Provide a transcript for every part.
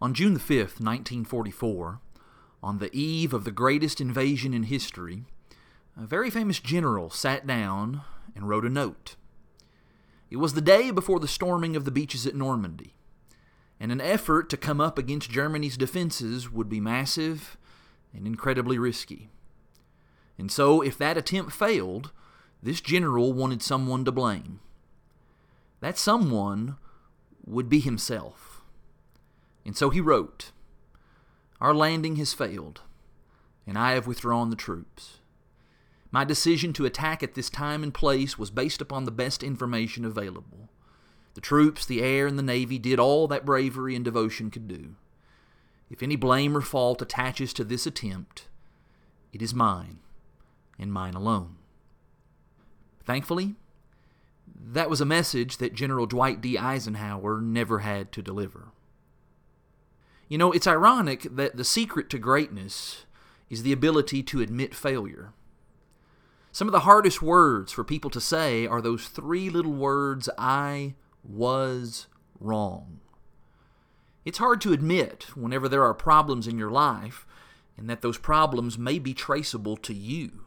On June the 5th, 1944, on the eve of the greatest invasion in history, a very famous general sat down and wrote a note. It was the day before the storming of the beaches at Normandy, and an effort to come up against Germany's defenses would be massive and incredibly risky. And so, if that attempt failed, this general wanted someone to blame. That someone would be himself. And so he wrote Our landing has failed, and I have withdrawn the troops. My decision to attack at this time and place was based upon the best information available. The troops, the air, and the navy did all that bravery and devotion could do. If any blame or fault attaches to this attempt, it is mine, and mine alone. Thankfully, that was a message that General Dwight D. Eisenhower never had to deliver. You know, it's ironic that the secret to greatness is the ability to admit failure. Some of the hardest words for people to say are those three little words I was wrong. It's hard to admit whenever there are problems in your life and that those problems may be traceable to you.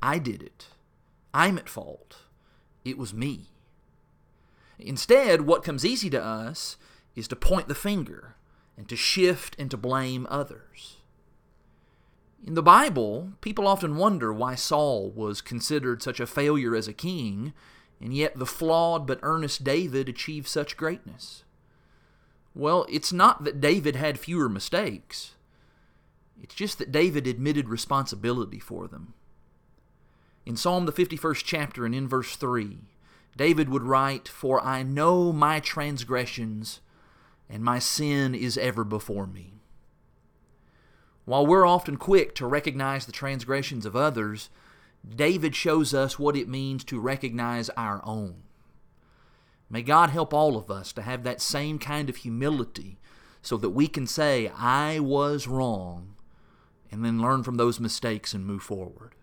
I did it. I'm at fault. It was me. Instead, what comes easy to us is to point the finger and to shift and to blame others. In the Bible, people often wonder why Saul was considered such a failure as a king, and yet the flawed but earnest David achieved such greatness. Well, it's not that David had fewer mistakes. It's just that David admitted responsibility for them. In Psalm the 51st chapter and in verse 3, David would write, For I know my transgressions, and my sin is ever before me. While we're often quick to recognize the transgressions of others, David shows us what it means to recognize our own. May God help all of us to have that same kind of humility so that we can say, I was wrong, and then learn from those mistakes and move forward.